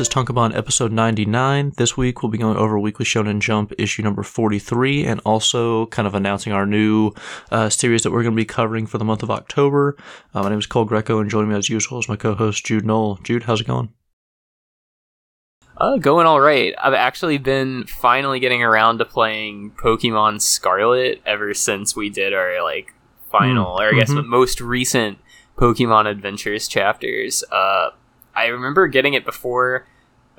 This is Tonkabon episode 99. This week we'll be going over Weekly Shonen Jump issue number 43 and also kind of announcing our new uh, series that we're going to be covering for the month of October. Uh, my name is Cole Greco and joining me as usual is my co host Jude Knoll. Jude, how's it going? Uh, going all right. I've actually been finally getting around to playing Pokemon Scarlet ever since we did our like final, Mm, or I guess mhm. most recent Pokemon Adventures chapters. Uh, I remember getting it before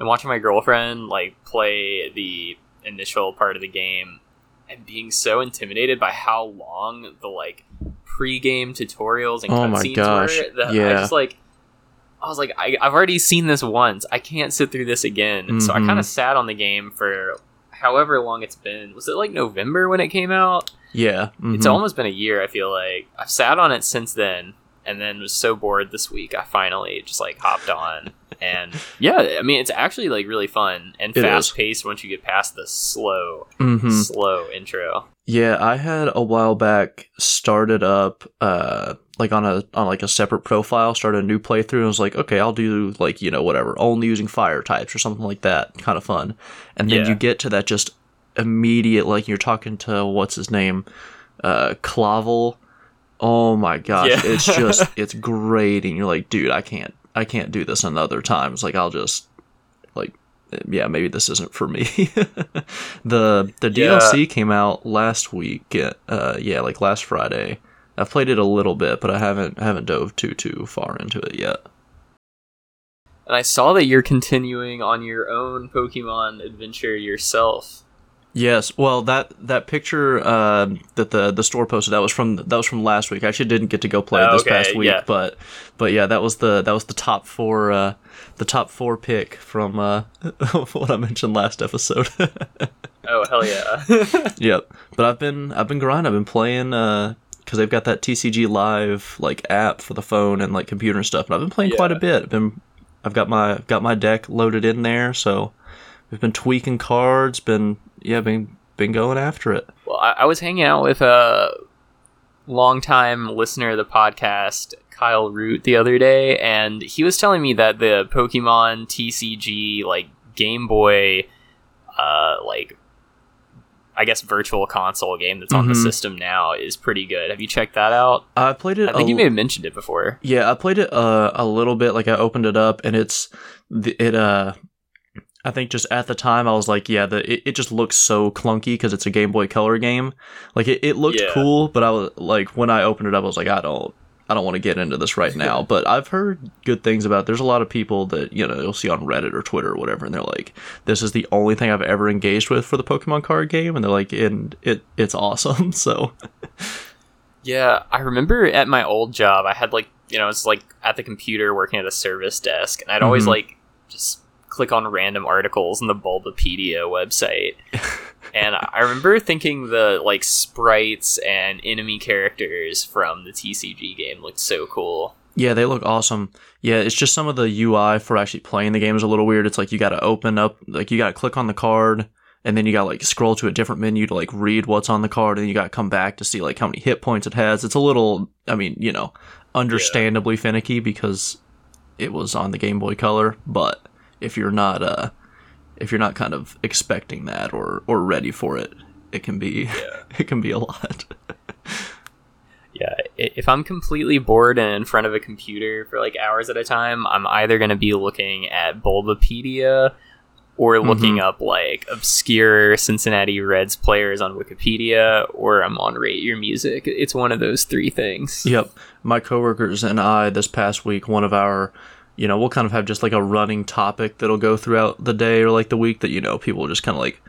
and watching my girlfriend like play the initial part of the game and being so intimidated by how long the like pre-game tutorials and Oh my cutscenes gosh, were that I just like I was like, I, I've already seen this once. I can't sit through this again. So I Mhm. kind of sat on the game for however long it's been. Was it like November when it came out? Yeah. It's mhm. almost been a year, I feel like. I've sat on it since then and then was so bored this week. I finally just like hopped on. And yeah, I mean, it's actually like really fun and It is. fast paced once you get past the slow, Mhm. slow intro. Yeah, I had a while back started up uh like on a on like a separate profile, started a new playthrough and was like, okay, I'll do like, you know, whatever, only using fire types or something like that. Kind of fun. And then Yeah. you get to that just immediate like you're talking to what's his name? Uh Clavel. Oh my gosh, Yeah. it's just it's grating. You're like, dude, I can't I can't do this another time. It's like I'll just like yeah, maybe this isn't for me. the the Yeah. DLC came out last week. Uh, yeah, like last Friday. I've played it a little bit, but I haven't haven't dove too too far into it yet. And I saw that you're continuing on your own Pokemon adventure yourself. Yes, well that that picture uh, that the the store posted that was from that was from last week. I actually didn't get to go play it Oh, this okay, past week, yeah. but but yeah, that was the that was the top four uh, the top four pick from uh, what I mentioned last episode. Oh hell yeah! Yep. But I've been I've been grinding. I've been playing uh because they've got that TCG Live like app for the phone and like computer and stuff. And I've been playing quite a bit. I've been I've got my got my deck loaded in there, so we've been tweaking cards. Been yeah, been been going after it. well, I, I was hanging out with a longtime listener of the podcast, Kyle Root, the other day, and he was telling me that the Pokemon TCG like Game Boy, uh, like I guess virtual console game that's on the Mhm. system now is pretty good. Have you checked that out? I played it. I think you may have mentioned it before. Yeah, I played it uh, a little bit. Like I opened it up, and it's it. Uh, I think just at the time I was like, yeah, the it, it just looks so clunky because it's a Game Boy Color game. Like it, it looked Yeah. cool, but I was like, when I opened it up, I was like, I don't, I don't want to get into this right now. but I've heard good things about. It. There's a lot of people that you know you'll see on Reddit or Twitter or whatever, and they're like, this is the only thing I've ever engaged with for the Pokemon card game, and they're like, and it it's awesome. So Yeah, I remember at my old job, I had like, you know, it's like at the computer working at a service desk, and I'd always Mhm. like just click on random articles on the Bulbapedia website. and I remember thinking the like sprites and enemy characters from the TCG game looked so cool. Yeah, they look awesome. Yeah, it's just some of the UI for actually playing the game is a little weird. It's like you got to open up, like you got to click on the card, and then you got to like scroll to a different menu to like read what's on the card, and you got to come back to see like how many hit points it has. It's a little, I mean, you know, understandably finicky because it was on the Game Boy Color. But if you're not, uh, if you're not kind of expecting that or or ready for it, it can be, it can be a lot. Yeah, if I'm completely bored and in front of a computer for like hours at a time, I'm either going to be looking at Bulbapedia or looking Mhm. up like obscure Cincinnati Reds players on Wikipedia or I'm on Rate Your Music. It's one of those three things. Yep. My coworkers and I this past week, one of our, you know, we'll kind of have just like a running topic that'll go throughout the day or like the week that, you know, people just kind of like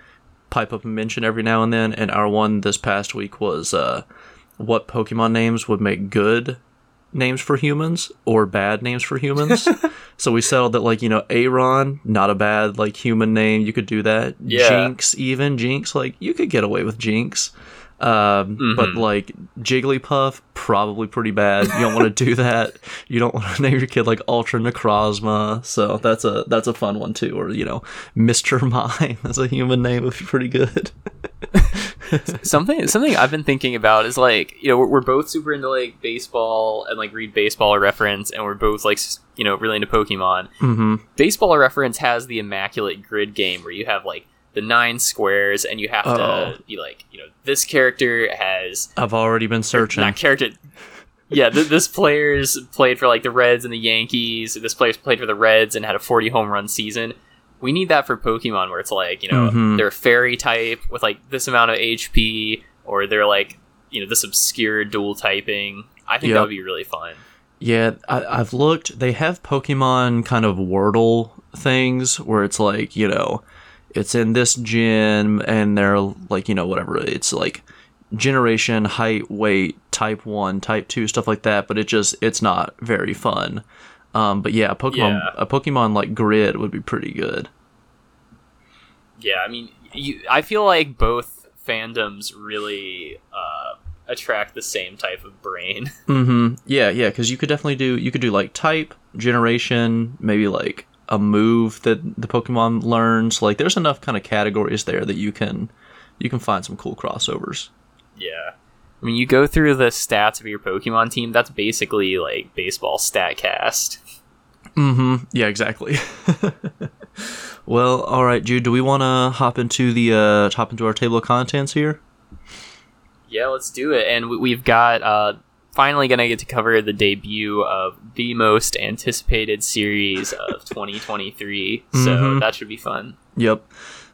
pipe up and mention every now and then. And our one this past week was uh, what Pokemon names would make good names for humans or bad names for humans. so we settled that like, you know, Aron, not a bad like human name. You could do that. Yeah. Jinx, even Jinx, like you could get away with Jinx. Um, but Mhm. like Jigglypuff, probably pretty bad. You don't want to do that. You don't want to name your kid like Ultra Necrozma. So that's a that's a fun one too. Or you know, Mister Mime That's a human name would be pretty good. something something I've been thinking about is like you know we're, we're both super into like baseball and like read baseball or reference, and we're both like you know really into Pokemon. mm-hmm. Baseball reference has the immaculate grid game where you have like the nine squares, and you have Oh. to be like you know this character has I've already been searching. not character. Yeah, th- this player's played for like the Reds and the Yankees. This player's played for the Reds and had a 40 home run season. We need that for Pokemon, where it's like you know Mhm. they're a fairy type with like this amount of HP, or they're like you know this obscure dual typing. I think Yep. that would be really fun. Yeah, I, I've looked. They have Pokemon kind of Wordle things where it's like, you know, it's in this gym and they're like, you know, whatever. It's like generation, height, weight, type 1, type 2, stuff like that, but it just, it's not very fun. Um, but yeah, a Pokemon, Yeah. a Pokemon like Grid would be pretty good. Yeah, I mean, you, I feel like both fandoms really uh, attract the same type of brain. Mm-hmm. Yeah, yeah, because you could definitely do you could do like type, generation, maybe like a move that the Pokemon learns. Like there's enough kind of categories there that you can you can find some cool crossovers. Yeah. I mean, you go through the stats of your Pokemon team, that's basically like baseball StatCast. Mm-hmm. Yeah, exactly. well, all right, Jude. Do we want to hop into the uh hop into our table of contents here? Yeah, let's do it. And we- we've got uh, finally going to get to cover the debut of the most anticipated series of 2023. So Mhm. that should be fun. Yep.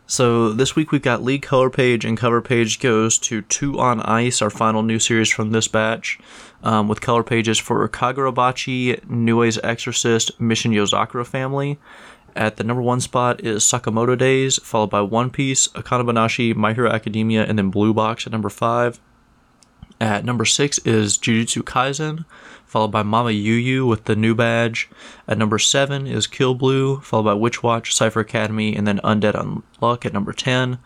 So this week we've got league color page and cover page goes to Two on Ice, our final new series from this batch, um, with color pages for Kagurabachi, Nue's Exorcist, Mission Yozakura family. At the number one spot is Sakamoto Days, followed by One Piece, Akane Banashi, My Hero Academia, and then Blue Box at number five. At number six is Jujutsu Kaisen, followed by Mama Yu Yu with the new badge. At number seven is Kill Blue, followed by Witch Watch, Cipher Academy, and then Undead Unluck at number ten.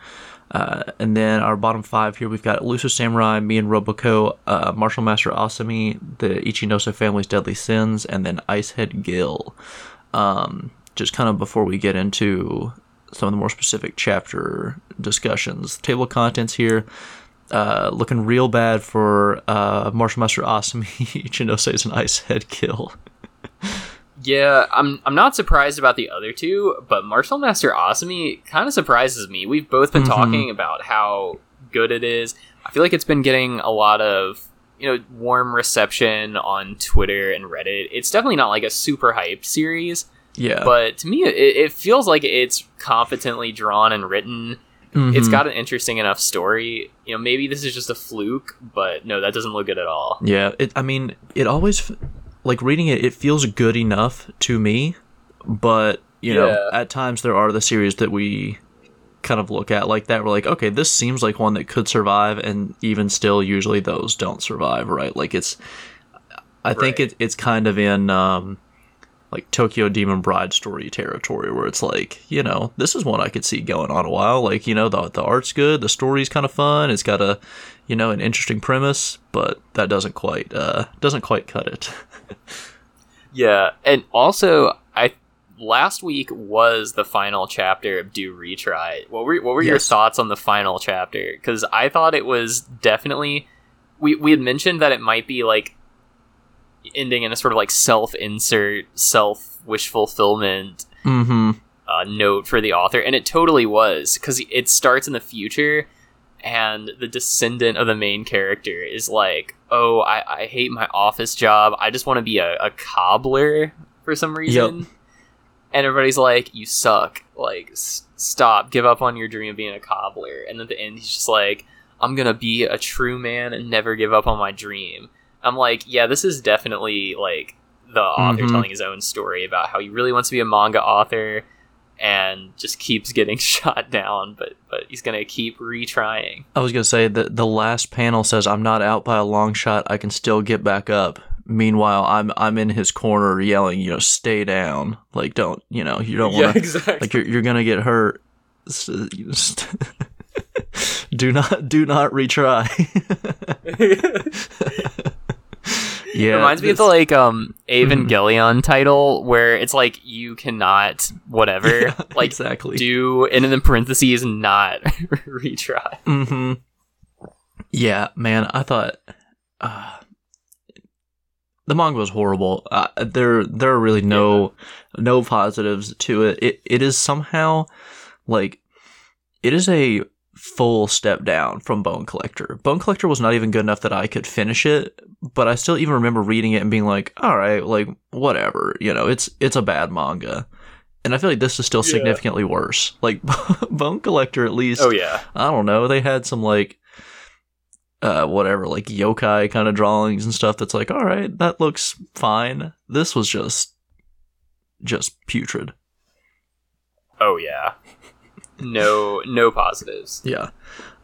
Uh, and then our bottom five here, we've got Elusive Samurai, Me and Roboco, uh, Martial Master Asami, the Ichinose Family's Deadly Sins, and then Icehead Gill. Um, just kind of before we get into some of the more specific chapter discussions, table of contents here. Uh, looking real bad for uh, Martial Master Asami, Ichinose's an Icehead Gill. Yeah, I'm I'm not surprised about the other two, but Martial Master Asami kind of surprises me. We've both been Mhm. talking about how good it is. I feel like it's been getting a lot of you know warm reception on Twitter and Reddit. It's definitely not like a super hyped series, Yeah. but to me, it, it feels like it's competently drawn and written. It's Mhm. got an interesting enough story. You know, maybe this is just a fluke, but no, that doesn't look good at all. Yeah, it. I mean, it always like reading it. It feels good enough to me, but you know, at times there are the series that we kind of look at like that. We're like, okay, this seems like one that could survive, and even still, usually those don't survive, right? Like it's. I think Right. it, it's kind of in um, like Tokyo Demon Bride story territory where it's like, you know, this is one I could see going on a while. Like, you know, the the art's good, the story's kind of fun, it's got a, you know, an interesting premise, but that doesn't quite uh doesn't quite cut it. Yeah, and also I last week was the final chapter of Do Retry. What were what were your thoughts on the final chapter? Because I thought it was definitely we we had mentioned that it might be like ending in a sort of like self insert, self wish fulfillment mm-hmm. uh, note for the author, and it totally was because it starts in the future, and the descendant of the main character is like, "Oh, I, I hate my office job. I just want to be a, a cobbler for some reason." And everybody's like, "You suck. Like, s- stop. Give up on your dream of being a cobbler." And at the end, he's just like, "I'm gonna be a true man and never give up on my dream." I'm like, "Yeah, this is definitely like." The author Mhm. telling his own story about how he really wants to be a manga author, and just keeps getting shot down, but but he's gonna keep retrying. I was gonna say that the last panel says, "I'm not out by a long shot. I can still get back up." Meanwhile, I'm I'm in his corner yelling, you know, "Stay down! Like, don't you know? You don't want to exactly. like you're you're gonna get hurt. S- you just- do not do not retry." yeah, reminds me of the like um Evangelion title where it's like you cannot whatever Yeah, like exactly. do and in the parentheses not retry. Mm-hmm. Yeah, man, I thought uh, the manga was horrible. Uh, there, there are really no no positives to it. It it is somehow like it is a full step down from Bone Collector. Bone Collector was not even good enough that I could finish it, but I still even remember reading it and being like, "All right, like whatever." You know, it's it's a bad manga. And I feel like this is still Yeah. significantly worse. Like Bone Collector at least Oh yeah. I don't know. They had some like uh whatever, like yokai kind of drawings and stuff that's like, all right, that looks fine. This was just just putrid. Oh yeah. No no positives. Yeah.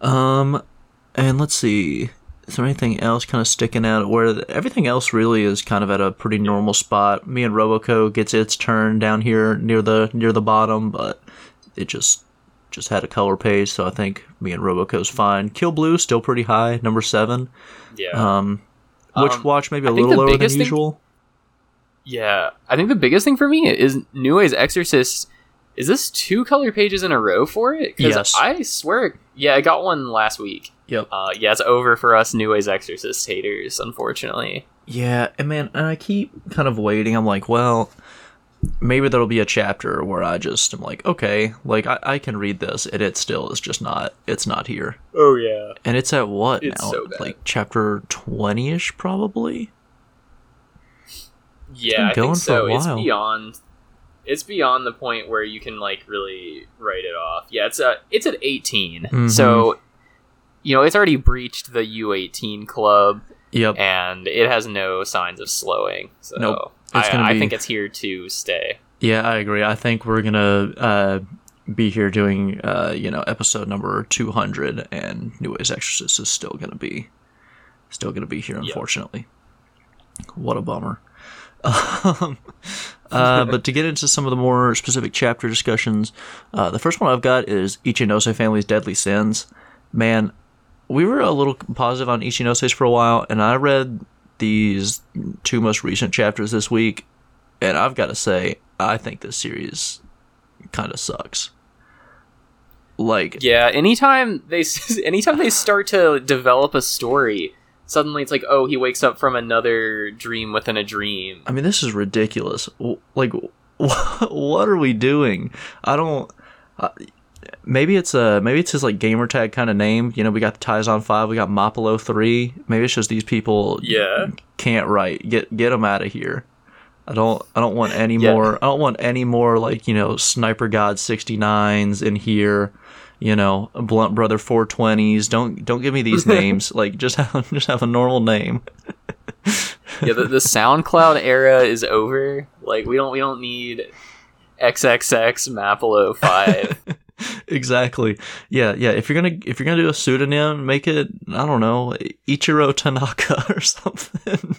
Um and let's see. Is there anything else kind of sticking out where the, everything else really is kind of at a pretty normal spot? Me and Roboco gets its turn down here near the near the bottom, but it just just had a color page, so I think me and Roboco's fine. Kill Blue still pretty high, number seven. Yeah. Um, Witch Um, Watch maybe a I little lower than biggest thing- usual. Yeah, I think the biggest thing for me is Nue's Exorcist. Is this two color pages in a row for it? 'Cause Yes. I swear, yeah, I got one last week. Yep. Uh, yeah, it's over for us Nue's Exorcist haters, unfortunately. Yeah, and man, and I keep kind of waiting. I'm like, well, maybe there'll be a chapter where I just am like, okay, like I, I can read this, and it still is just not. It's not here, Oh yeah. and it's at what It's now? so bad. Like chapter twenty ish, probably. Yeah, I going think for a so. It's while. beyond. It's beyond the point where you can like really write it off. Yeah, it's a it's at 18. Mhm. So, you know, it's already breached the U18 club. Yep. and it has no signs of slowing. So Nope. It's I, gonna I be- think it's here to stay. Yeah, I agree. I think we're gonna uh, be here doing, uh, you know, episode number two hundred, and Nue's Exorcist is still gonna be, still gonna be here. Unfortunately, what a bummer. Um, uh, but to get into some of the more specific chapter discussions, uh, the first one I've got is Ichinose Family's Deadly Sins. Man, we were a little positive on Ichinoses for a while, and I read these two most recent chapters this week, and I've got to say, I think this series kind of sucks. Like, Yeah, anytime they anytime they start to develop a story, suddenly it's like, oh, he wakes up from another dream within a dream. I mean, this is ridiculous. Like, what are we doing? I don't. Uh, maybe it's a maybe it's his like gamer tag kind of name. You know, we got the Taizan Five, we got Mapollo Three. Maybe it's just these people Yeah. can't write. Get get them out of here. I don't I don't want any Yeah. more. I don't want any more like you know Sniper God 69s in here. You know, Blunt Brother 420s. Don't don't give me these names. like just have just have a normal name. yeah, the, the SoundCloud era is over. Like we don't we don't need XXX Mapollo oh Five. exactly. Yeah, yeah. If you're gonna if you're gonna do a pseudonym, make it I don't know Ichiro Tanaka or something.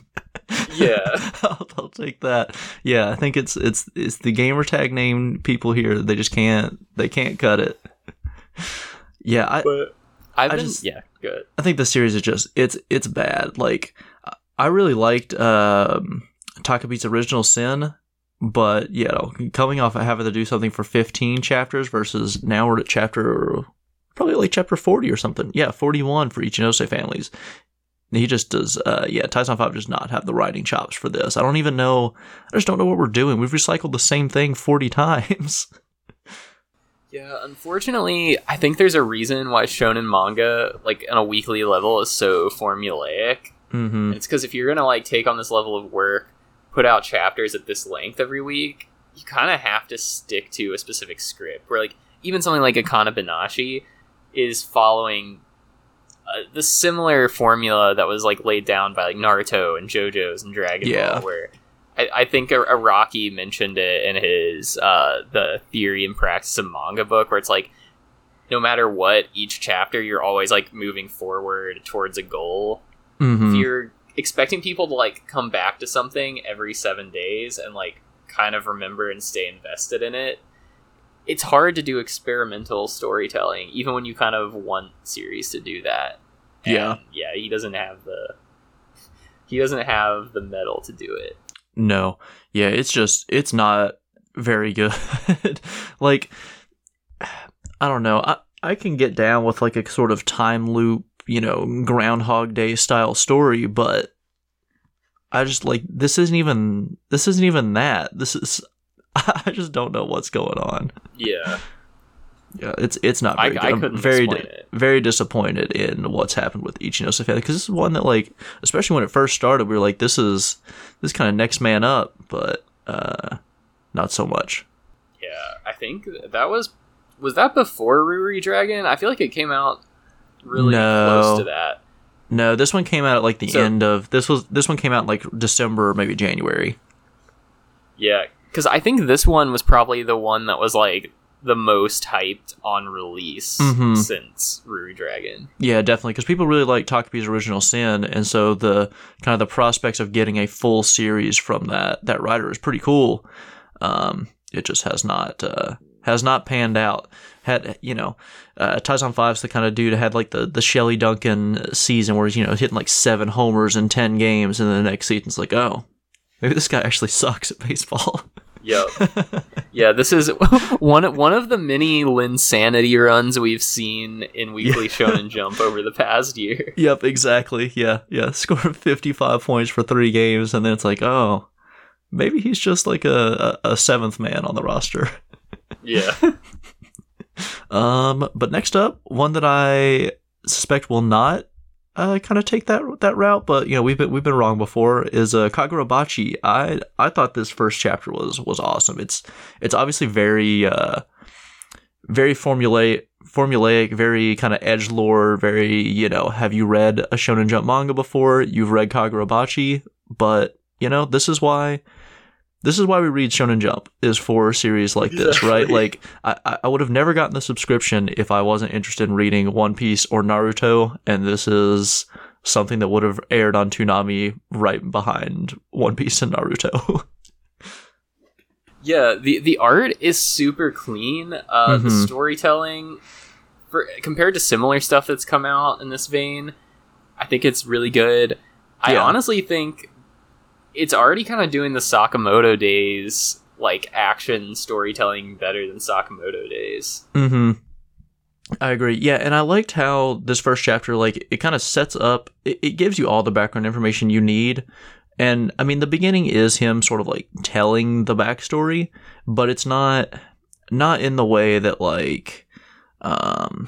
Yeah. I'll, I'll take that. Yeah, I think it's it's it's the gamer tag name people here. They just can't they can't cut it. Yeah, I but I've I been just- yeah good. I think the series is just it's it's bad. Like I really liked um Takopi's original sin, but you know, coming off of having to do something for 15 chapters versus now we're at chapter probably like chapter 40 or something. Yeah, 41 for Ichinose families. He just does uh yeah, Taizan 5 does not have the writing chops for this. I don't even know I just don't know what we're doing. We've recycled the same thing 40 times. Yeah, unfortunately, I think there's a reason why shonen manga, like on a weekly level, is so formulaic. mhm. It's because if you're gonna like take on this level of work, put out chapters at this length every week, you kind of have to stick to a specific script. Where like even something like Akane Banashi is following uh, the similar formula that was like laid down by like Naruto and JoJo's and Dragon Yeah. Ball, where I, I think Ar- Araki mentioned it in his uh, the theory and practice of manga book, where it's like no matter what each chapter, you're always like moving forward towards a goal Mhm. if you're expecting people to like come back to something every seven days and like kind of remember and stay invested in it it's hard to do experimental storytelling even when you kind of want series to do that And, Yeah. yeah he doesn't have the he doesn't have the metal to do it No. Yeah, it's just it's not very good. like I don't know. I I can get down with like a sort of time loop, you know, Groundhog Day style story, but I just like this isn't even this isn't even that. This is I just don't know what's going on. Yeah. Yeah, it's it's not I- very I good. I'm couldn't very di- very disappointed in what's happened with Ichino Safeta because this is one that like especially when it first started we were like this is this kind of next man up, but uh not so much. Yeah, I think that was was that before Ruri Dragon? I feel like it came out really No. close to that. No, this one came out at like the So- end of this was this one came out in like December or maybe January. Yeah, because I think this one was probably the one that was like the most hyped on release Mhm. since Ruri Dragon. Yeah, definitely, because people really like Takopi's original sin, and so the kind of the prospects of getting a full series from that that writer is pretty cool. Um, it just has not uh, has not panned out. Had you know, uh, Taizan Five's the kind of dude had like the the Shelly Duncan season where he's you know hitting like seven homers in ten games, and then the next season's like, oh, maybe this guy actually sucks at baseball. Yep. yeah, this is one one of the many Linsanity runs we've seen in Weekly Shonen Jump over the past year. yep, exactly. Yeah, yeah. Scored fifty five points for three games, and then it's like, oh, maybe he's just like a, a, a seventh man on the roster. Yeah. Um, but next up, one that I suspect will not uh, kind of take that that route, but you know we've been we've been wrong before. Is uh, Kagurabachi? I I thought this first chapter was was awesome. It's it's obviously very uh very formulaic formulaic, very kind of edge lore, very you know. Have you read a Shonen Jump manga before? You've read Kagurabachi, but you know this is why this is why we read Shonen Jump is for series like this, right? Like I, I- would have never gotten the subscription if I wasn't interested in reading One Piece or Naruto, and this is something that would have aired on Toonami right behind One Piece and Naruto. Yeah, the the art is super clean. Uh, The Mhm. storytelling, for compared to similar stuff that's come out in this vein, I think it's really good. I honestly think it's already kind of doing the Sakamoto days like action storytelling better than Sakamoto days. Mm-hmm. I agree. Yeah, and I liked how this first chapter, like, it kind of sets up. It, it gives you all the background information you need, and I mean, the beginning is him sort of like telling the backstory, but it's not not in the way that like, um,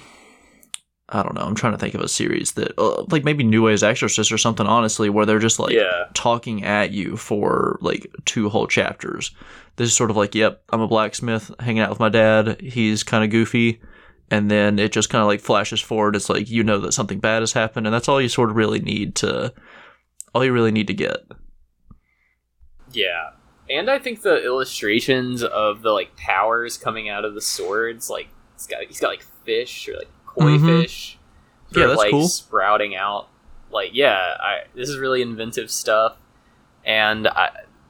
I don't know. I'm trying to think of a series that, uh, like, maybe Nue's Exorcist or something. Honestly, where they're just like, yeah, talking at you for like two whole chapters. This is sort of like, yep, I'm a blacksmith hanging out with my dad. He's kind of goofy. And then it just kind of like flashes forward. It's like, you know that something bad has happened. And that's all you sort of really need to, all you really need to get. yeah. And I think the illustrations of the like powers coming out of the swords, like he's got he's got like fish or like koi Mhm. fish, Yeah, that are, that's like cool. sprouting out. Like, yeah, I, this is really inventive stuff, and I,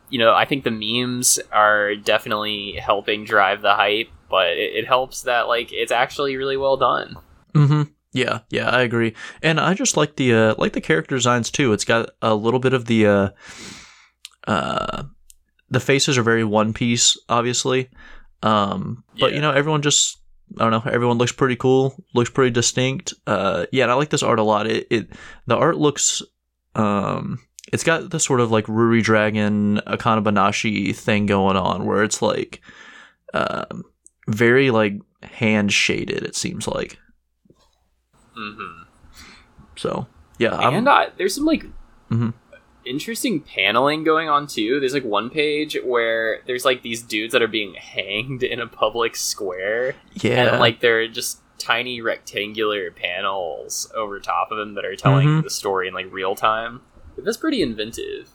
you know, I think the memes are definitely helping drive the hype. But it, it helps that like it's actually really well done. Mm-hmm. Yeah, yeah, I agree. And I just like the uh, like the character designs too. It's got a little bit of the uh, uh, the faces are very One Piece, obviously. Um, but Yeah. you know, everyone just I don't know. Everyone looks pretty cool. Looks pretty distinct. Uh, yeah, and I like this art a lot. It, it the art looks um. It's got the sort of like Ruri Dragon, Akane Banashi thing going on, where it's like, um, very like hand shaded. It seems like. hmm So yeah, and I, there's some like Mhm. Interesting paneling going on too. There's like one page where there's like these dudes that are being hanged in a public square, yeah, and like they're just tiny rectangular panels over top of them that are telling Mhm. the story in like real time. That's pretty inventive.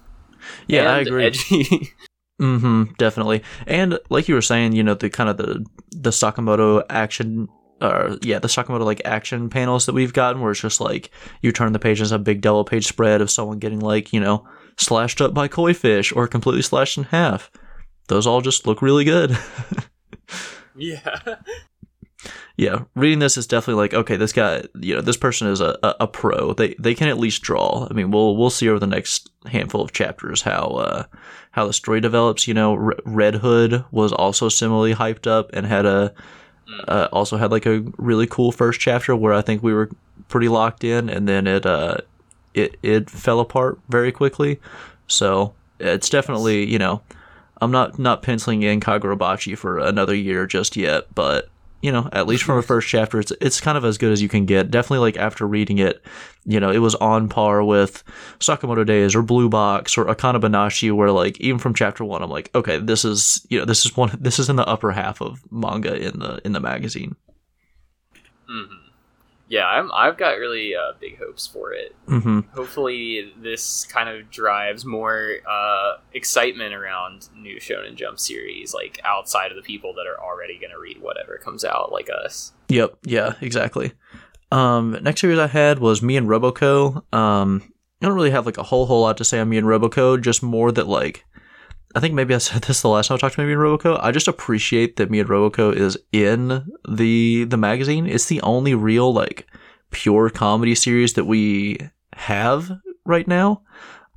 yeah, I agree. Edgy. Mm-hmm, definitely. And like you were saying, you know, the kind of the the Sakamoto action or yeah, the Sakamoto like action panels that we've gotten where it's just like you turn the page and it's a big double page spread of someone getting like, you know, slashed up by koi fish or completely slashed in half. Those all just look really good. yeah. yeah, reading this is definitely like, okay, this guy, you know, this person is a, a, a pro. They they can at least draw. I mean, we'll we'll see over the next handful of chapters how uh how the story develops. You know, R- Red Hood was also similarly hyped up and had a. uh, also had like a really cool first chapter where I think we were pretty locked in, and then it uh it it fell apart very quickly. So it's definitely you know I'm not not penciling in Kagurabachi for another year just yet, but you know, at least from a first chapter, it's it's kind of as good as you can get. Definitely, like after reading it, you know, it was on par with Sakamoto Days or Blue Box or Akane Banashi, where like even from chapter one, I'm like, okay, this is you know, this is one, this is in the upper half of manga in the in the magazine. Mm-hmm. Yeah, I'm, I've got really uh, big hopes for it. hmm Hopefully, this kind of drives more uh, excitement around new Shonen Jump series, like outside of the people that are already going to read whatever comes out, like us. Yep. Yeah. Exactly. Um, next series I had was me and Roboco. Um, I don't really have like a whole whole lot to say on me and Roboco. Just more that like, I think maybe I said this the last time I talked to me and Roboco. I just appreciate that me and Roboco is in the the magazine. It's the only real like pure comedy series that we have right now.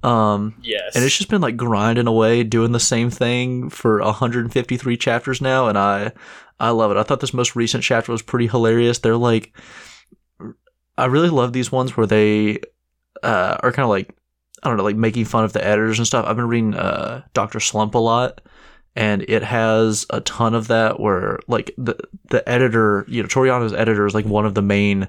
Um, Yes. and it's just been like grinding away doing the same thing for 153 chapters now and i i love it i thought this most recent chapter was pretty hilarious they're like i really love these ones where they uh, are kind of like i don't know like making fun of the editors and stuff i've been reading uh, dr slump a lot and it has a ton of that where like the the editor you know Toriyama's editor is like one of the main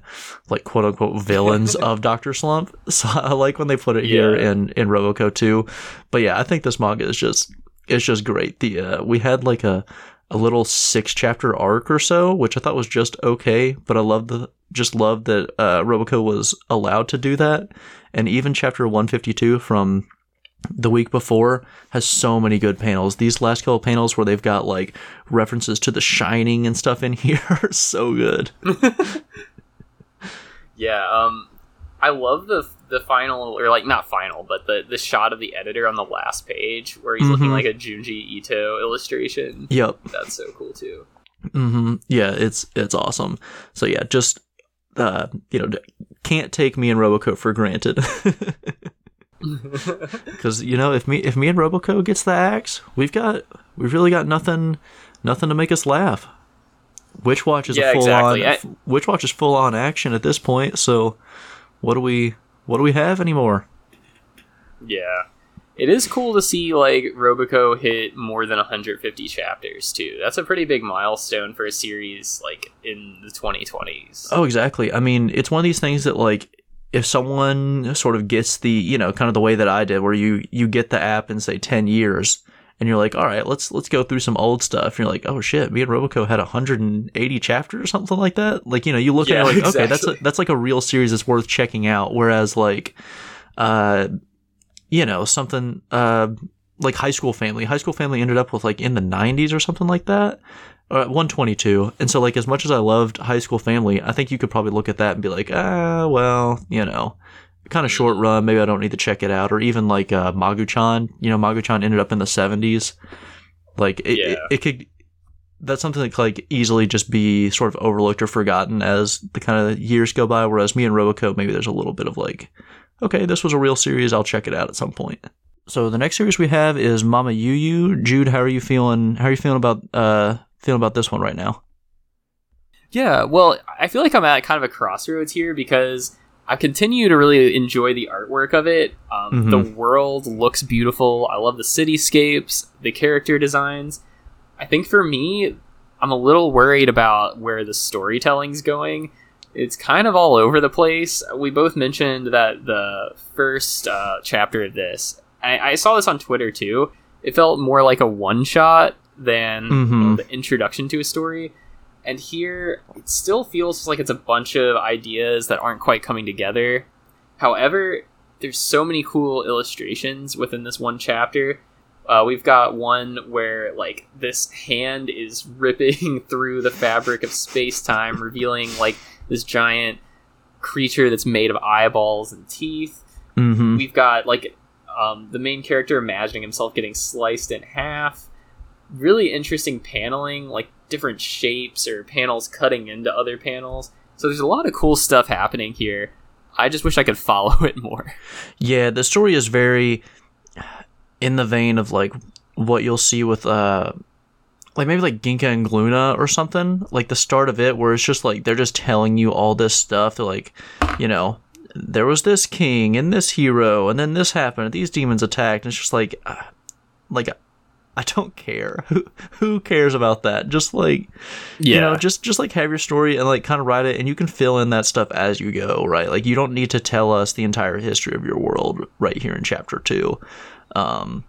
like quote unquote villains of Doctor Slump. So I like when they put it here Yeah. in in Roboco too. But yeah, I think this manga is just it's just great. The uh, we had like a a little six chapter arc or so, which I thought was just okay. But I love the just love that uh, Roboco was allowed to do that, and even chapter one fifty two from the week before has so many good panels. These last couple panels where they've got like references to The Shining and stuff in here are so good. Yeah, um, I love the the final or like not final, but the the shot of the editor on the last page where he's looking Mhm. like a Junji Ito illustration. Yep. That's so cool too. hmm Yeah, it's it's awesome. So yeah, just uh, you know, can't take me and Roboco for granted. Because you know, if me if me and Roboco gets the axe, we've got we've really got nothing nothing to make us laugh. Witch Watch is Yeah, a full exactly. on I- Witch Watch is full on action at this point. So what do we what do we have anymore? yeah. It is cool to see like Roboco hit more than 150 chapters too. That's a pretty big milestone for a series like in the 2020s. Oh, exactly. I mean, it's one of these things that like if someone sort of gets the, you know, kind of the way that I did where you you get the app in say 10 years and you're like, "All right, let's let's go through some old stuff." And you're like, "Oh shit, me and Roboco had 180 chapters or something like that." Like, you know, you look Yeah, at it like, "Okay, that's a, that's like a real series that's worth checking out." Whereas like uh you know, something uh like High School Family. High School Family ended up with like in the 90s or something like that. Uh, 122. And so, like, as much as I loved High School Family, I think you could probably look at that and be like, ah, well, you know, kind of short run. Maybe I don't need to check it out. Or even like uh, Magu-chan. You know, Magu-chan ended up in the 70s. Like, it, it, Yeah. it could. That's something that could like easily just be sort of overlooked or forgotten as the kind of years go by. Whereas me and Roboco, maybe there's a little bit of like, okay, this was a real series. I'll check it out at some point. So the next series we have is Mama Yu Yu. Jude, how are you feeling? How are you feeling about uh feeling about this one right now? Yeah, well, I feel like I'm at kind of a crossroads here because I continue to really enjoy the artwork of it. Um, Mhm. The world looks beautiful. I love the cityscapes, the character designs. I think for me, I'm a little worried about where the storytelling's going. It's kind of all over the place. We both mentioned that the first uh, chapter of this, I, I saw this on Twitter too. It felt more like a one shot than you know, the introduction to a story. And here, it still feels like it's a bunch of ideas that aren't quite coming together. However, there's so many cool illustrations within this one chapter. Uh, we've got one where like this hand is ripping through the fabric of space time, revealing like this giant creature that's made of eyeballs and teeth. Mm-hmm. We've got like um, the main character imagining himself getting sliced in half. Really interesting paneling, like different shapes or panels cutting into other panels. So there's a lot of cool stuff happening here. I just wish I could follow it more. Yeah, the story is very in the vein of like what you'll see with uh like maybe like Ginka and Gluna or something. Like the start of it, where it's just like they're just telling you all this stuff. They're like, you know, there was this king and this hero, and then this happened. And these demons attacked. And it's just like, uh, like I don't care. Who who cares about that? Just like yeah. you know, just just like have your story and like kind of write it and you can fill in that stuff as you go, right? Like you don't need to tell us the entire history of your world right here in chapter 2. Um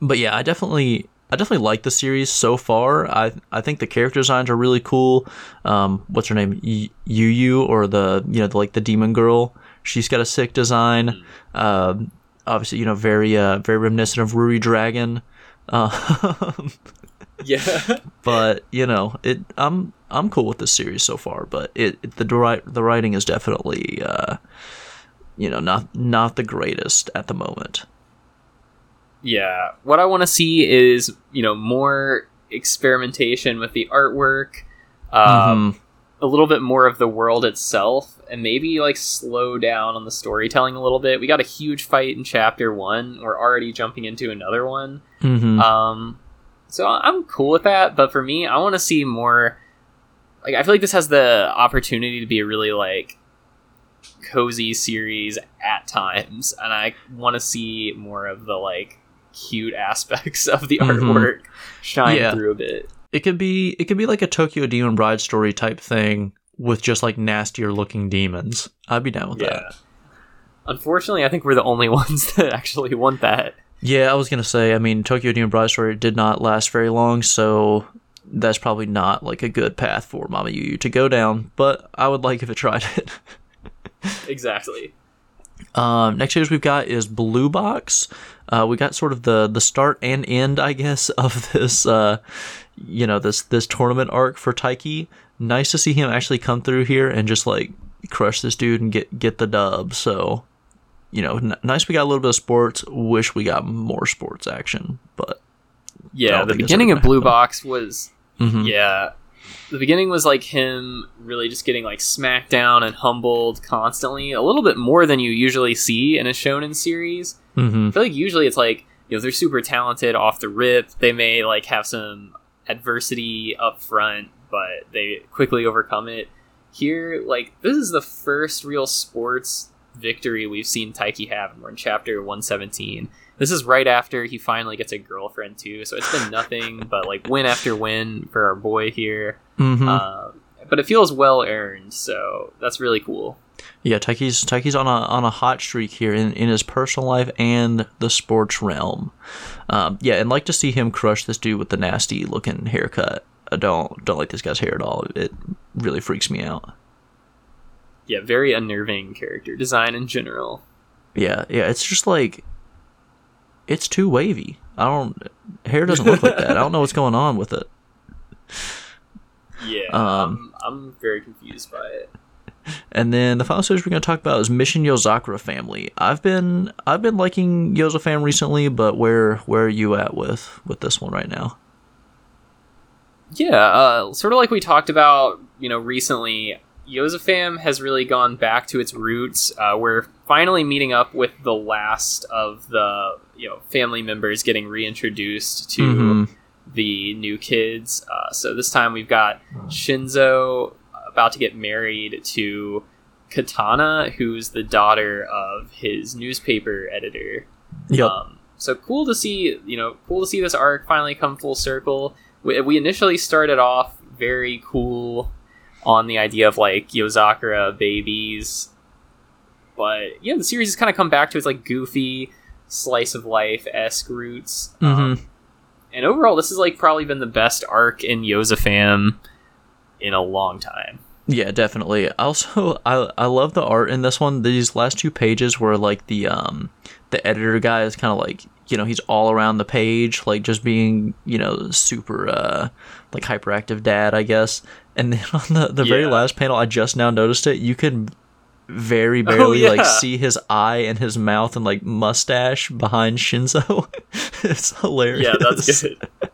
but yeah, I definitely I definitely like the series so far. I I think the character designs are really cool. Um, what's her name? Yu Yu or the you know the, like the demon girl. She's got a sick design. Uh, obviously, you know, very uh, very reminiscent of Ruri Dragon. Um, yeah, but you know, it. I'm I'm cool with this series so far, but it, it the the writing is definitely uh, you know not not the greatest at the moment. Yeah, what I want to see is you know more experimentation with the artwork. Um, mm-hmm a little bit more of the world itself and maybe like slow down on the storytelling a little bit. We got a huge fight in chapter one. We're already jumping into another one. Mm-hmm. Um, so I'm cool with that. But for me, I want to see more. Like I feel like this has the opportunity to be a really like cozy series at times, and I want to see more of the like cute aspects of the mm-hmm. artwork shine yeah. through a bit. It could be it could be like a Tokyo Demon Bride story type thing with just like nastier looking demons. I'd be down with yeah. that. Unfortunately, I think we're the only ones that actually want that. Yeah, I was gonna say. I mean, Tokyo Demon Bride story did not last very long, so that's probably not like a good path for Mama Yu Yu to go down. But I would like if it tried it. exactly. Um, next news we've got is Blue Box. Uh, we got sort of the the start and end, I guess, of this uh, you know this this tournament arc for Taiki. Nice to see him actually come through here and just like crush this dude and get get the dub. So, you know, n- nice we got a little bit of sports. Wish we got more sports action, but yeah, the beginning of Blue Box was mm-hmm. yeah. The beginning was like him really just getting like smacked down and humbled constantly, a little bit more than you usually see in a shonen series. Mm-hmm. I feel like usually it's like you know they're super talented off the rip. They may like have some adversity up front, but they quickly overcome it. Here, like this is the first real sports victory we've seen Taiki have, and we're in chapter 117. This is right after he finally gets a girlfriend too, so it's been nothing but like win after win for our boy here. Mm-hmm. Uh, but it feels well earned, so that's really cool. Yeah, Taiki's Taiki's on a on a hot streak here in, in his personal life and the sports realm. Um, yeah, and like to see him crush this dude with the nasty looking haircut. I don't don't like this guy's hair at all. It really freaks me out. Yeah, very unnerving character design in general. Yeah, yeah, it's just like it's too wavy. I don't hair doesn't look like that. I don't know what's going on with it. Yeah, um, I'm, I'm very confused by it. And then the final series we're going to talk about is Mission Yozakura Family. I've been I've been liking Yozafam recently, but where where are you at with with this one right now? Yeah, uh, sort of like we talked about, you know, recently. Yozafam has really gone back to its roots. Uh, we're finally meeting up with the last of the you know family members getting reintroduced to mm-hmm. The new kids. Uh, so this time we've got Shinzo, about to get married to Katana, who's the daughter of his newspaper editor. Yep. Um, so cool to see, you know, cool to see this arc finally come full circle. We, we initially started off very cool on the idea of like Yozakura babies, but yeah, the series has kind of come back to its like goofy slice of life esque roots. Mm-hmm. Um, and overall, this has like probably been the best arc in Yozafam in a long time. Yeah, definitely. Also, I I love the art in this one. These last two pages were like the um the editor guy is kind of like you know he's all around the page, like just being you know super uh like hyperactive dad, I guess. And then on the the yeah. very last panel, I just now noticed it. You can very oh, barely oh, yeah. like see his eye and his mouth and like mustache behind Shinzo. it's hilarious. Yeah, that's good.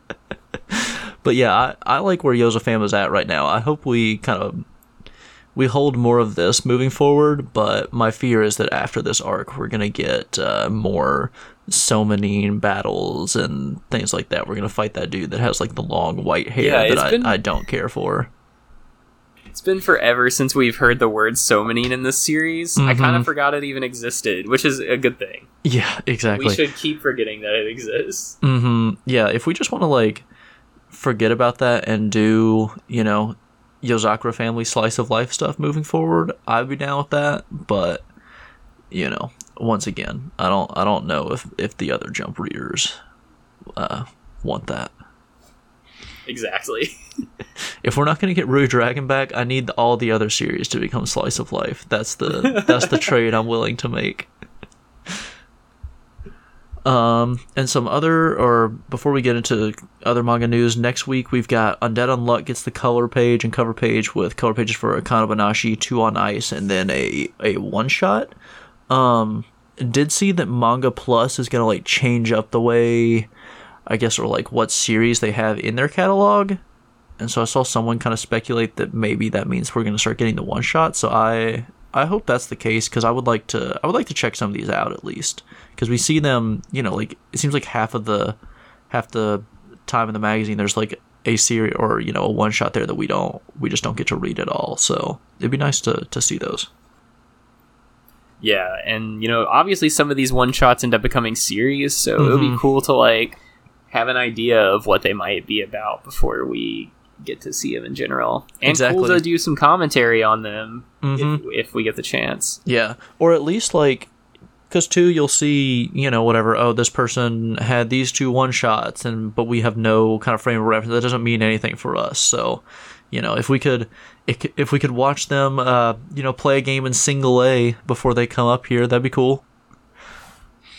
But yeah, I, I like where Yozafam is at right now. I hope we kind of we hold more of this moving forward. But my fear is that after this arc, we're gonna get uh, more Somanine battles and things like that. We're gonna fight that dude that has like the long white hair Yeah, that I, been- I don't care for. It's been forever since we've heard the word Somanine in this series. I kind of forgot it even existed, which is a good thing. Yeah, exactly. We should keep forgetting that it exists. hmm Yeah, if we just want to like forget about that and do, you know, Yozakura family slice of life stuff moving forward, I'd be down with that. But you know, once again, I don't, I don't know if if the other jump readers uh, want that. Exactly. If we're not going to get Ruri Dragon back, I need all the other series to become slice of life. That's the that's the trade I'm willing to make. Um, and some other, or before we get into other manga news, next week we've got Undead Unluck gets the color page and cover page with color pages for Akane Banashi, Two on Ice, and then a a one shot. Um, did see that Manga Plus is gonna like change up the way, I guess, or like what series they have in their catalog. And so I saw someone kind of speculate that maybe that means we're gonna start getting the one shot. So I I hope that's the case because I would like to I would like to check some of these out at least because we see them you know like it seems like half of the half the time in the magazine there's like a series or you know a one shot there that we don't we just don't get to read at all. So it'd be nice to to see those. Yeah, and you know, obviously some of these one shots end up becoming series, so it would be Mhm. cool to like have an idea of what they might be about before we get to see them in general. And Exactly. cool to do some commentary on them Mhm. if, if we get the chance. Yeah, or at least like, because two you'll see, you know, whatever. Oh, this person had these two one shots, and but we have no kind of frame of reference. That doesn't mean anything for us. So, you know, if we could, if, if we could watch them, uh, you know, play a game in single A before they come up here, that'd be cool.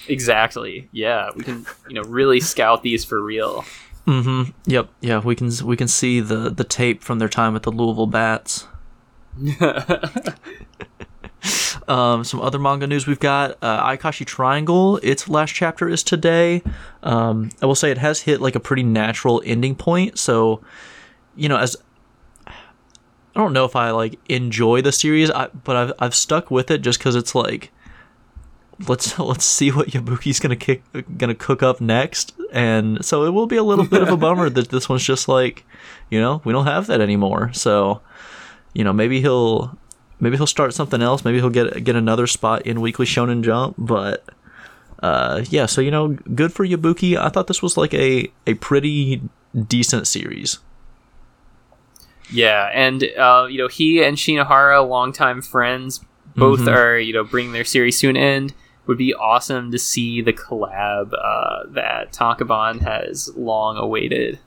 Exactly. Yeah, we can you know really scout these for real. Mm-hmm. Yep. Yeah, we can we can see the the tape from their time at the Louisville Bats. Um, some other manga news we've got uh, Ayakashi Triangle. Its last chapter is today. Um, I will say it has hit like a pretty natural ending point. So, you know, as I don't know if I like enjoy the series, I, but I've I've stuck with it just because it's like let's let's see what Yabuki's gonna kick gonna cook up next, and so it will be a little bit of a bummer that this one's just like, you know, we don't have that anymore. So, you know, maybe he'll maybe he'll start something else. Maybe he'll get get another spot in Weekly Shonen Jump. But uh, yeah, so you know, good for Yabuki. I thought this was like a a pretty decent series. Yeah, and uh, you know he and Shinohara, longtime friends, both Mhm. are you know bringing their series to an end. Would be awesome to see the collab uh, that Takabon has long awaited.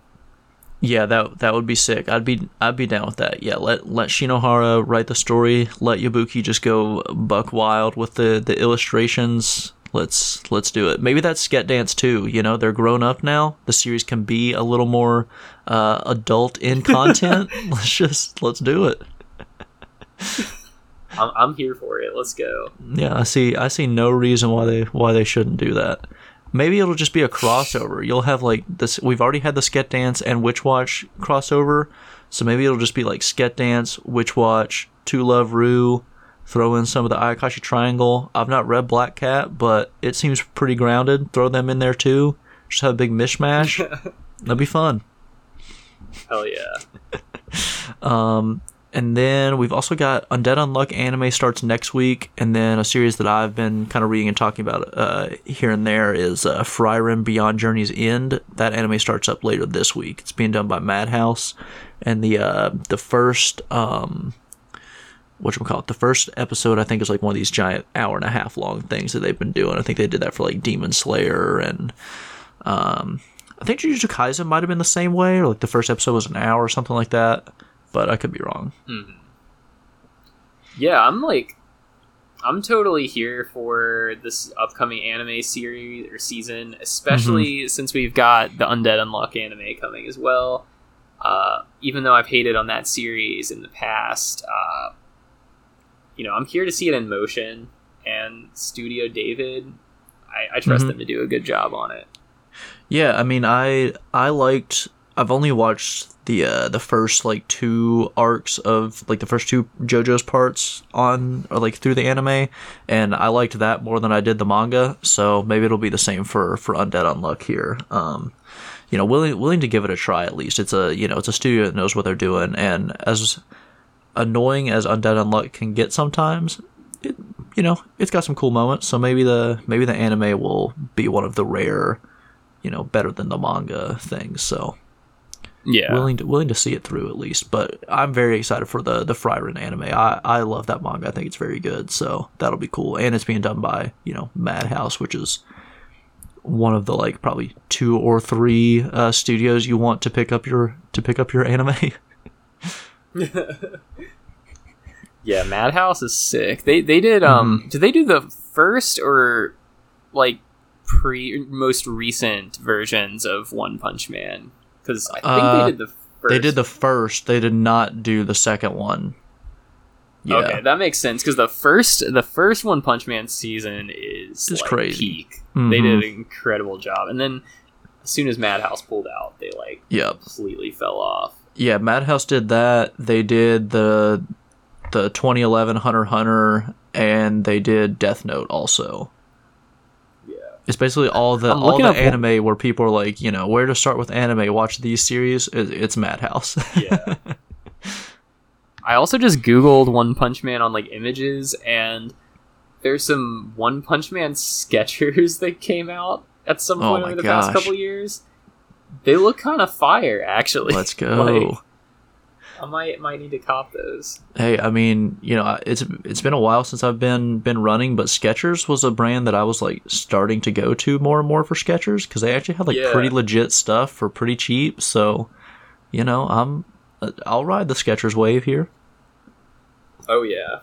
Yeah, that that would be sick. I'd be I'd be down with that. Yeah, let let Shinohara write the story. Let Yabuki just go buck wild with the the illustrations. Let's let's do it. Maybe that's Sket Dance too. You know, they're grown up now. The series can be a little more uh, adult in content. let's just let's do it. I'm, I'm here for it. Let's go. Yeah, I see. I see no reason why they why they shouldn't do that. Maybe it'll just be a crossover. You'll have like this. We've already had the Sket Dance and Witch Watch crossover, so maybe it'll just be like Sket Dance, Witch Watch, To Love Ru. Throw in some of the Ayakashi Triangle. I've not read Black Cat, but it seems pretty grounded. Throw them in there too. Just have a big mishmash. That'd be fun. Hell yeah. Um, and then we've also got Undead Unluck anime starts next week, and then a series that I've been kind of reading and talking about uh, here and there is uh, Frieren Beyond Journey's End. That anime starts up later this week. It's being done by Madhouse, and the uh, the first um, what call it? The first episode I think is like one of these giant hour and a half long things that they've been doing. I think they did that for like Demon Slayer and um, I think Jujutsu Kaisen might have been the same way, or like the first episode was an hour or something like that. But I could be wrong. Yeah, I'm like, I'm totally here for this upcoming anime series or season, especially since we've got the Undead Unluck anime coming as well. Uh, even though I've hated on that series in the past, uh, you know, I'm here to see it in motion. And Studio David, I, I trust Mhm. them to do a good job on it. Yeah, I mean, I I liked I've only watched the uh, the first like two arcs of like the first two JoJo's parts on or like through the anime, and I liked that more than I did the manga. So maybe it'll be the same for for Undead Unluck here. Um, you know, willing willing to give it a try at least. It's a you know it's a studio that knows what they're doing, and as annoying as Undead Unluck can get sometimes, it you know it's got some cool moments. So maybe the maybe the anime will be one of the rare, you know, better than the manga things. So Yeah. willing to willing to see it through at least. But I'm very excited for the the Frieren anime. I I love that manga. I think it's very good. So that'll be cool. And it's being done by you know Madhouse, which is one of the like probably two or three uh, studios you want to pick up your to pick up your anime. Yeah, Madhouse is sick. They they did um Mm-hmm. did they do the first or like pre most recent versions of One Punch Man? Cuz I think Uh, they did the first. They did the first. They did not do the second one. Yeah. Okay, that makes sense cuz the first the first One Punch Man season is like, crazy. peak. They did an incredible job. And then as soon as Madhouse pulled out, they like Yep. completely fell off. Yeah, Madhouse did that. They did the the 2011 Hunter Hunter, and they did Death Note also. Yeah. It's basically all the I'm all the up- anime where people are like, you know, where to start with anime. Watch these series. It's Madhouse. Yeah. I also just googled One Punch Man on like images and there's some One Punch Man Skechers that came out at some Oh point my over the past couple years. They look kind of fire actually. Let's go. Like, I might might need to cop those. Hey, I mean, you know, it's it's been a while since I've been been running, but Skechers was a brand that I was like starting to go to more and more for Skechers because they actually had like Yeah. pretty legit stuff for pretty cheap. So, you know, I'm I'll ride the Skechers wave here. Oh yeah.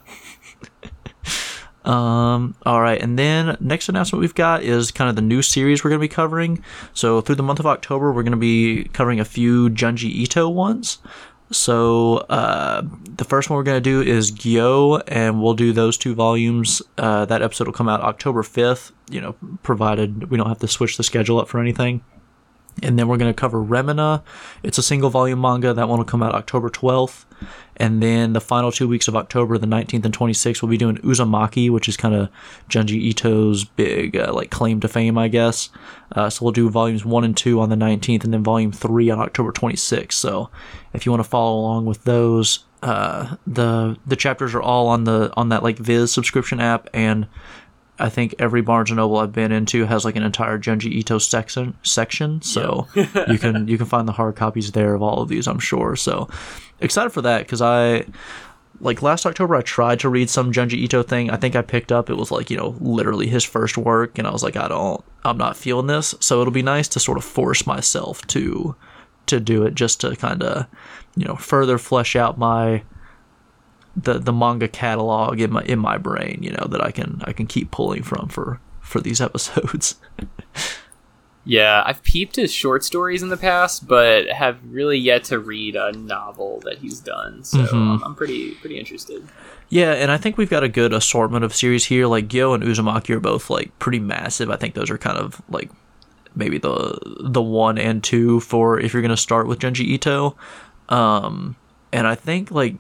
Um, all right, and then next announcement we've got is kind of the new series we're going to be covering. So through the month of October, we're going to be covering a few Junji Ito ones. So uh, the first one we're going to do is Gyo, and we'll do those two volumes. Uh, that episode will come out October fifth. You know, provided we don't have to switch the schedule up for anything. And then we're going to cover Remina. It's a single volume manga. That one will come out October 12th. And then the final two weeks of October, the 19th and 26th, we'll be doing Uzumaki, which is kind of Junji Ito's big uh, like claim to fame, I guess. Uh, so we'll do volumes one and two on the 19th, and then volume three on October 26th. So if you want to follow along with those, uh, the the chapters are all on the on that like Viz subscription app, and I think every Barnes and Noble I've been into has like an entire Junji Ito section section. So you can you can find the hard copies there of all of these, I'm sure. So excited for that because I like last October I tried to read some Junji Ito thing. I think I picked up it was like, you know, literally his first work and I was like, I don't I'm not feeling this. So it'll be nice to sort of force myself to to do it just to kind of, you know, further flesh out my the the manga catalog in my in my brain, you know, that I can I can keep pulling from for for these episodes. Yeah, I've peeped his short stories in the past, but have really yet to read a novel that he's done. So Mhm. I'm, I'm pretty pretty interested. Yeah, and I think we've got a good assortment of series here. Like Gyo and Uzumaki are both like pretty massive. I think those are kind of like maybe the the one and two for if you're gonna start with Junji Ito. Um, and I think like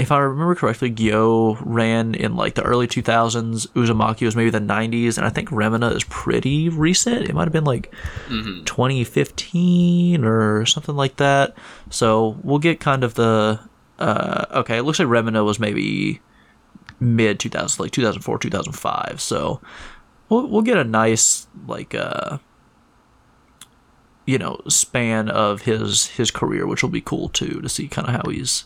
if I remember correctly, Gyo ran in like the early 2000s. Uzumaki was maybe the 90s, and I think Remina is pretty recent. It might have been like hmm 2015 or something like that. So we'll get kind of the uh, okay. It looks like Remina was maybe mid 2000s, like 2004, 2005. So we'll we'll get a nice like uh you know span of his his career, which will be cool too to see kind of how he's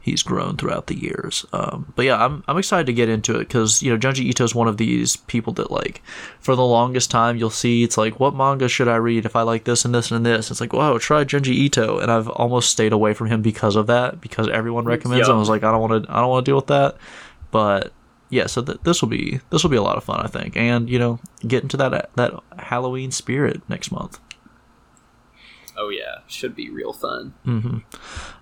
he's grown throughout the years. Um, but yeah, I'm I'm excited to get into it because you know Junji Ito is one of these people that like for the longest time you'll see it's like what manga should I read if I like this and this and this. It's like wow, try Junji Ito, and I've almost stayed away from him because of that because everyone recommends. him. I was like I don't want to I don't want to deal with that, but. Yeah, so th- this will be this will be a lot of fun, I think, and you know, get into that that Halloween spirit next month. Oh yeah, should be real fun.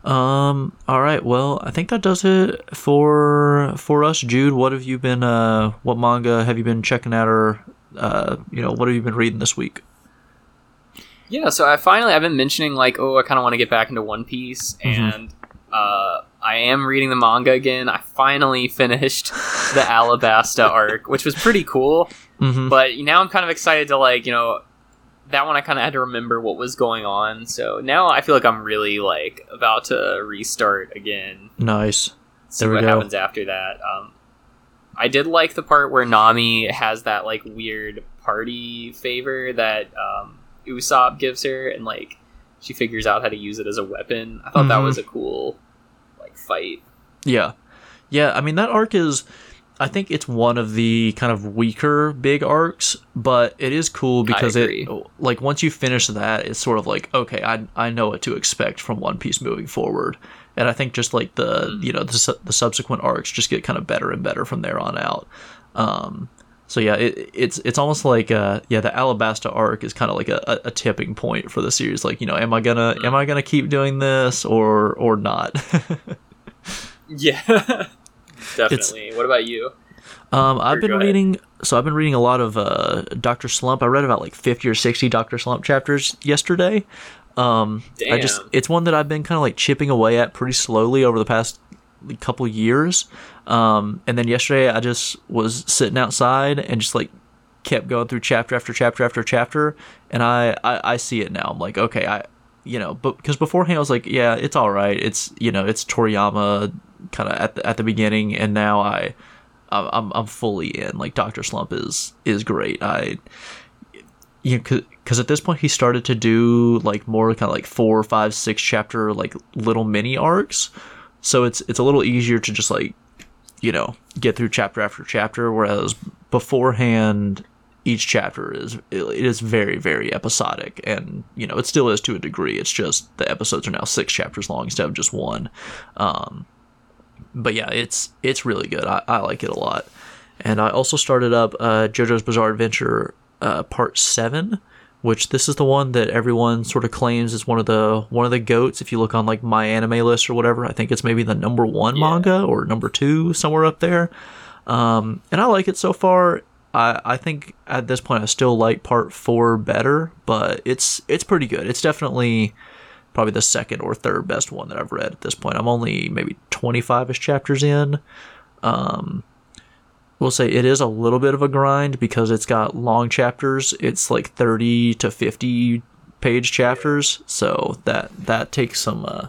Um. All right. Well, I think that does it for for us, Jude. What have you been? Uh, what manga have you been checking out, or uh, you know, what have you been reading this week? Yeah, so I finally I've been mentioning like, oh, I kind of want to get back into One Piece, Mhm. and uh, I am reading the manga again. I finally finished the Alabasta arc, which was pretty cool. Mm-hmm. But now I'm kind of excited to like, you know, that one I kind of had to remember what was going on. So now I feel like I'm really like about to restart again. Nice. See There we what go. happens after that. Um, I did like the part where Nami has that like weird party favor that um, Usopp gives her, and like she figures out how to use it as a weapon. I thought that Mhm. was a cool like fight. Yeah. Yeah, I mean that arc is I think it's one of the kind of weaker big arcs, but it is cool because it like once you finish that, it's sort of like okay, I I know what to expect from One Piece moving forward. And I think just like the Mm. you know the, the subsequent arcs just get kind of better and better from there on out. Um, so yeah, it, it's it's almost like uh yeah the Alabasta arc is kind of like a, a, a tipping point for the series. Like you know, am I gonna am I gonna keep doing this or or not? Yeah, definitely. What about you? Um, I've Or been ahead. reading, so I've been reading a lot of uh, Doctor Slump. I read about like fifty or sixty Doctor Slump chapters yesterday. Um, I just it's one that I've been kind of like chipping away at pretty slowly over the past couple years. Um, and then yesterday I just was sitting outside and just like kept going through chapter after chapter after chapter, and I I, I see it now. I'm like, okay, I you know, but because beforehand I was like, yeah, it's all right. It's you know, it's Toriyama kind of at the, at the beginning, and now I I'm I'm, fully in. Like Doctor Slump is is great. I you know, because at this point he started to do like more kind of like four, five, six chapter like little mini arcs. So it's it's a little easier to just like you know get through chapter after chapter. Whereas beforehand, each chapter is it is very very episodic, and you know it still is to a degree. It's just the episodes are now six chapters long instead of just one. Um, but yeah, it's it's really good. I, I like it a lot. And I also started up uh, JoJo's Bizarre Adventure uh, Part Seven, which this is the one that everyone sort of claims is one of the one of the goats. If you look on like my anime list or whatever, I think it's maybe the number one Yeah. manga or number two somewhere up there. Um, and I like it so far. I, I think at this point I still like part four better, but it's it's pretty good. It's definitely probably the second or third best one that I've read at this point. I'm only maybe 25ish chapters in. Um, we'll say it is a little bit of a grind because it's got long chapters. It's like 30 to 50 page chapters, so that that takes some uh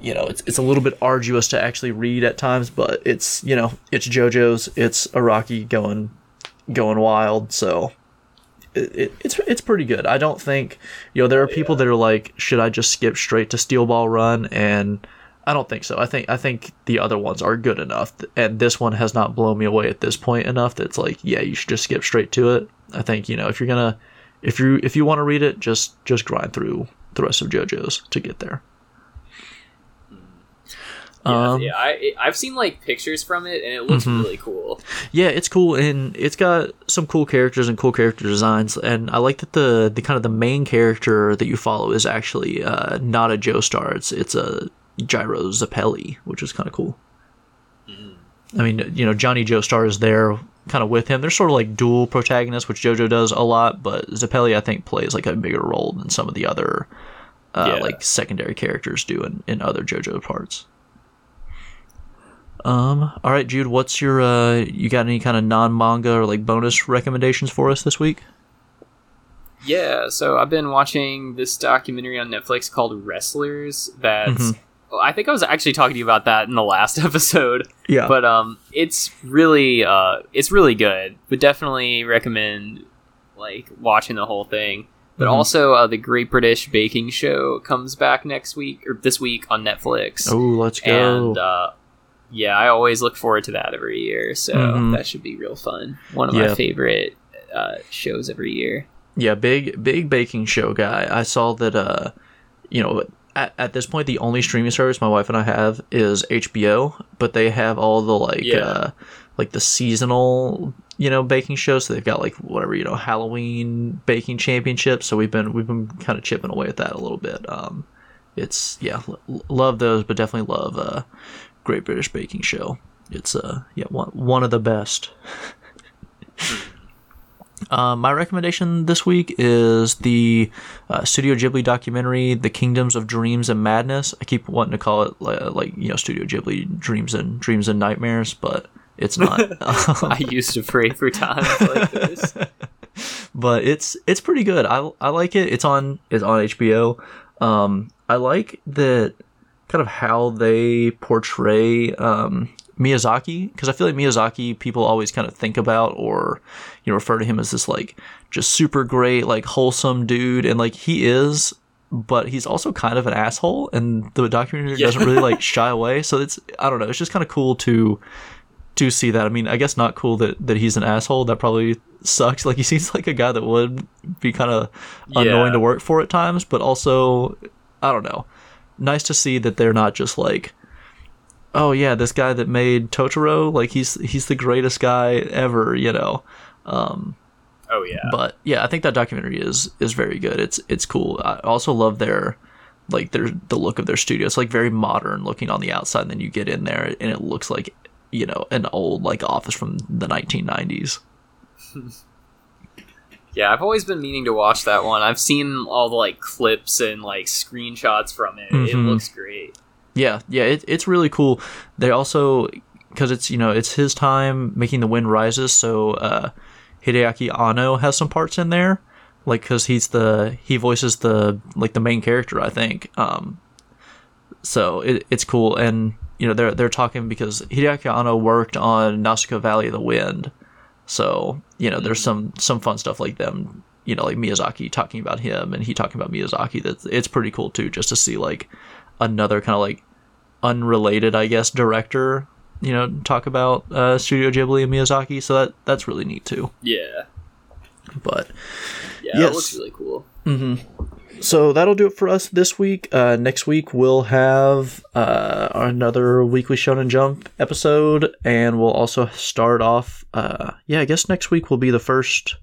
you know, it's it's a little bit arduous to actually read at times, but it's, you know, it's JoJo's, it's Araki going going wild, so it, it, it's it's pretty good. I don't think you know there are people that are like, should I just skip straight to Steel Ball Run? And I don't think so. I think I think the other ones are good enough, and this one has not blown me away at this point enough that it's like, yeah, you should just skip straight to it. I think you know if you're gonna if you if you want to read it, just just grind through the rest of JoJo's to get there. Yeah, Um, yeah. I I've seen like pictures from it, and it looks Mhm. really cool. Yeah, it's cool and it's got some cool characters and cool character designs. And I like that the the kind of the main character that you follow is actually uh, not a Joestar. It's it's a Gyro Zeppeli, which is kind of cool. I mean, you know, Johnny Joestar is there kind of with him. They're sort of like dual protagonists, which JoJo does a lot, but Zeppeli I think plays like a bigger role than some of the other uh, Yeah. like secondary characters do in, in other JoJo parts. Um. All right, Jude. What's your uh? You got any kind of non-manga or like bonus recommendations for us this week? Yeah, so I've been watching this documentary on Netflix called Wrestlers. That's Mhm. I think I was actually talking to you about that in the last episode. Yeah. but um it's really uh it's really good would definitely recommend like watching the whole thing but Mhm. also uh, the great british baking show comes back next week or this week on netflix oh, let's go. and uh yeah i always look forward to that every year so Mhm. that should be real fun one of Yeah. my favorite uh shows every year yeah, big big baking show guy. I saw that. Uh, you know, at, at this point, the only streaming service my wife and I have is HBO, but they have all the like Yeah. uh, like the seasonal you know baking shows. So they've got like whatever you know Halloween baking championships. So we've been we've been kind of chipping away at that a little bit. Um, it's yeah, l- love those, but definitely love uh, Great British Baking Show. It's uh yeah one one of the best. Uh, my recommendation this week is the uh, Studio Ghibli documentary, "The Kingdoms of Dreams and Madness." I keep wanting to call it like, like you know Studio Ghibli Dreams and Dreams and Nightmares, but it's not. I used to pray for times like this. but it's it's pretty good. I, I like it. It's on it's on HBO. Um, I like that kind of how they portray um, Miyazaki because I feel like Miyazaki people always kind of think about or you know refer to him as this like just super great like wholesome dude and like he is but he's also kind of an asshole and the documentary Yeah. doesn't really like shy away so it's I don't know it's just kind of cool to to see that I mean I guess not cool that that he's an asshole that probably sucks like he seems like a guy that would be kind of annoying Yeah. to work for at times but also I don't know nice to see that they're not just like oh yeah this guy that made totoro like he's he's the greatest guy ever you know? Um Oh yeah. but yeah i think that documentary is is very good. It's it's cool. I also love their like their the look of their studio. It's like very modern looking on the outside and then you get in there and it looks like you know an old like office from the 1990s Yeah, I've always been meaning to watch that one. I've seen all the like clips and like screenshots from it. It Mhm. looks great. Yeah, yeah, it, it's really cool. They also because it's you know it's his time making the wind rises, so uh, Hideaki Anno has some parts in there, like because he's the he voices the like the main character, I think. Um, so it, it's cool, and you know they're they're talking because Hideaki Anno worked on Nausicaa Valley of the Wind, so you know there's some some fun stuff like them. You know, like Miyazaki talking about him and he talking about Miyazaki. That it's pretty cool too, just to see like another kind of like unrelated, I guess, director, you know, talk about uh, Studio Ghibli and Miyazaki. So that that's really neat too. Yeah. But Yeah, Yes. it looks really cool. So that'll do it for us this week. Uh, next week we'll have uh, another weekly Shonen Jump episode, and we'll also start off. Uh, yeah, I guess next week will be the first,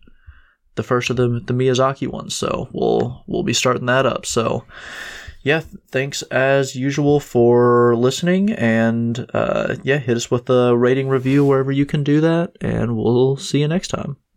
the first of the the Miyazaki ones. So we'll we'll be starting that up. So yeah, thanks as usual for listening, and uh, yeah, hit us with a rating review wherever you can do that, and we'll see you next time.